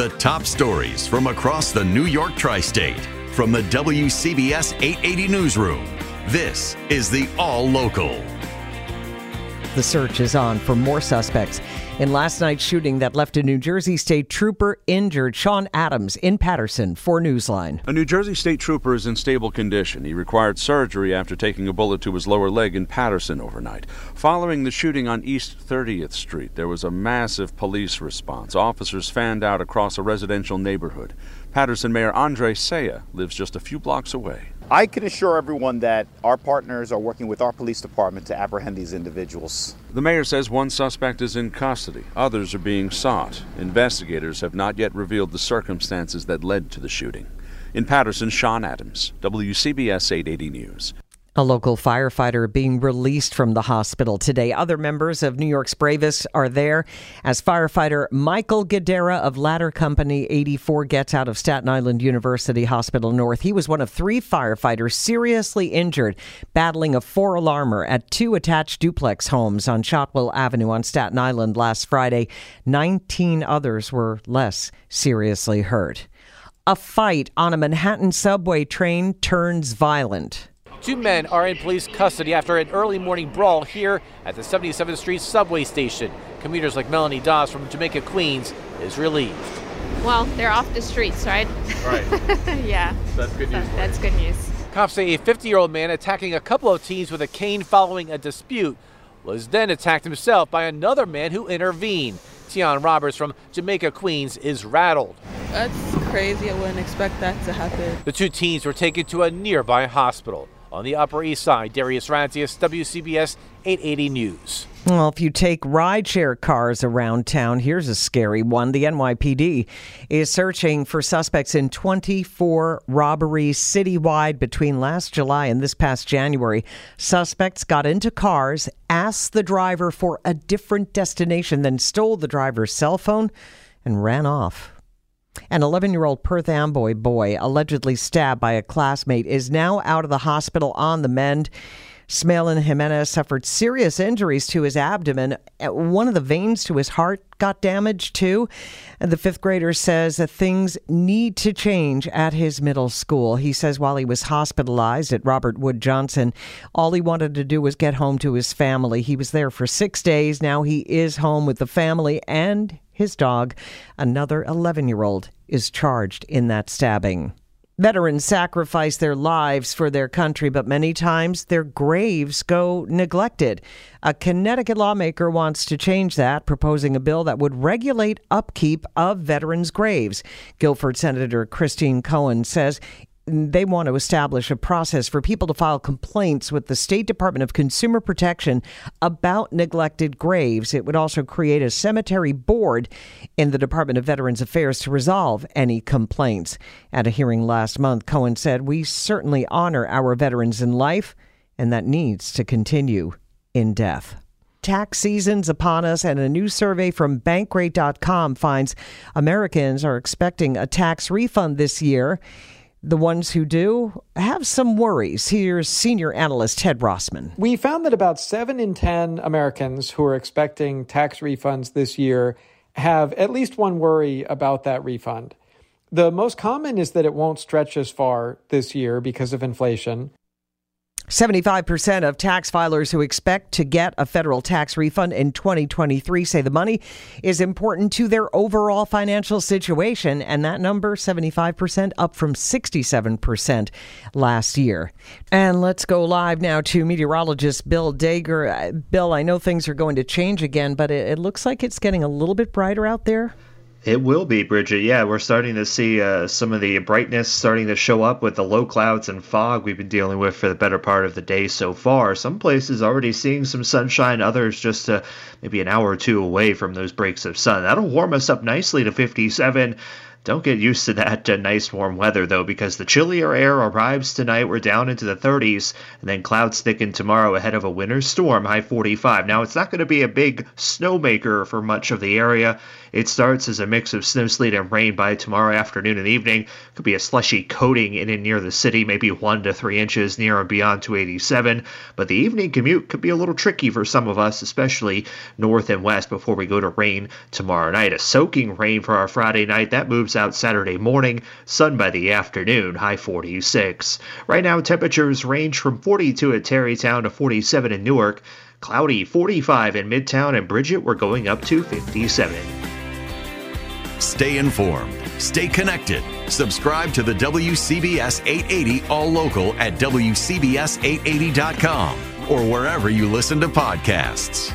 The top stories from across the New York tri state from the WCBS 880 Newsroom. This is the All Local. The search is on for more suspects in last night's shooting that left a New Jersey State trooper injured. Sean Adams in Paterson for Newsline. A New Jersey State trooper is in stable condition. He required surgery after taking a bullet to his lower leg in Paterson overnight. Following the shooting on East 30th Street, there was a massive police response. Officers fanned out across a residential neighborhood. Paterson Mayor Andre Sayegh lives just a few blocks away. I can assure everyone that our partners are working with our police department to apprehend these individuals. The mayor says one suspect is in custody, others are being sought. Investigators have not yet revealed the circumstances that led to the shooting. In Paterson, Sean Adams, WCBS 880 News. A local firefighter being released from the hospital today. Other members of New York's bravest are there as firefighter Michael Gadara of Ladder Company 84 gets out of Staten Island University Hospital North. He was one of three firefighters seriously injured battling a four alarmer at two attached duplex homes on Shotwell Avenue on Staten Island last Friday. 19 others were less seriously hurt. A fight on a Manhattan subway train turns violent. Two men are in police custody after an early morning brawl here at the 77th Street subway station. Commuters like Melanie Dawes from Jamaica, Queens is relieved. Well, they're off the streets, right? Right. yeah. That's good news. That's good news. Cops say a 50 year old man attacking a couple of teens with a cane following a dispute was then attacked himself by another man who intervened. Tion Roberts from Jamaica, Queens is rattled. That's crazy. I wouldn't expect that to happen. The two teens were taken to a nearby hospital. On the Upper East Side, Darius Rantius, WCBS 880 News. Well, if you take rideshare cars around town, here's a scary one. The NYPD is searching for suspects in 24 robberies citywide between last July and this past January. Suspects got into cars, asked the driver for a different destination, then stole the driver's cell phone and ran off. An 11 year old Perth Amboy boy, allegedly stabbed by a classmate, is now out of the hospital on the mend. Smalin Jimenez suffered serious injuries to his abdomen. Uh, one of the veins to his heart got damaged too. The fifth grader says that things need to change at his middle school. He says while he was hospitalized at Robert Wood Johnson, all he wanted to do was get home to his family. He was there for six days. Now he is home with the family and his dog. Another 11 year old is charged in that stabbing. Veterans sacrifice their lives for their country, but many times their graves go neglected. A Connecticut lawmaker wants to change that, proposing a bill that would regulate upkeep of veterans' graves. Guilford Senator Christine Cohen says they want to establish a process for people to file complaints with the State Department of Consumer Protection about neglected graves. It would also create a cemetery board in the Department of Veterans Affairs to resolve any complaints. At a hearing last month, Cohen said, We certainly honor our veterans in life, and that needs to continue in death. Tax season's upon us, and a new survey from Bankrate.com finds Americans are expecting a tax refund this year. The ones who do have some worries. Here's senior analyst Ted Rossman. We found that about 7 in 10 Americans who are expecting tax refunds this year have at least one worry about that refund. The most common is that it won't stretch as far this year because of inflation. 75% of tax filers who expect to get a federal tax refund in 2023 say the money is important to their overall financial situation. And that number, 75%, up from 67% last year. And let's go live now to meteorologist Bill Dager. Uh, Bill, I know things are going to change again, but it, it looks like it's getting a little bit brighter out there. It will be, Bridget. Yeah, we're starting to see uh, some of the brightness starting to show up with the low clouds and fog we've been dealing with for the better part of the day so far. Some places already seeing some sunshine, others just uh, maybe an hour or two away from those breaks of sun. That'll warm us up nicely to 57. Don't get used to that uh, nice warm weather though, because the chillier air arrives tonight. We're down into the 30s, and then clouds thicken tomorrow ahead of a winter storm, high 45. Now, it's not going to be a big snowmaker for much of the area. It starts as a mix of snow, sleet, and rain by tomorrow afternoon and evening. Could be a slushy coating in and near the city, maybe one to three inches near and beyond 287. But the evening commute could be a little tricky for some of us, especially north and west, before we go to rain tomorrow night. A soaking rain for our Friday night. That moves out Saturday morning, sun by the afternoon, high 46. Right now, temperatures range from 42 at Tarrytown to 47 in Newark. Cloudy 45 in Midtown and Bridget, we're going up to 57. Stay informed. Stay connected. Subscribe to the WCBS 880 All Local at WCBS880.com or wherever you listen to podcasts.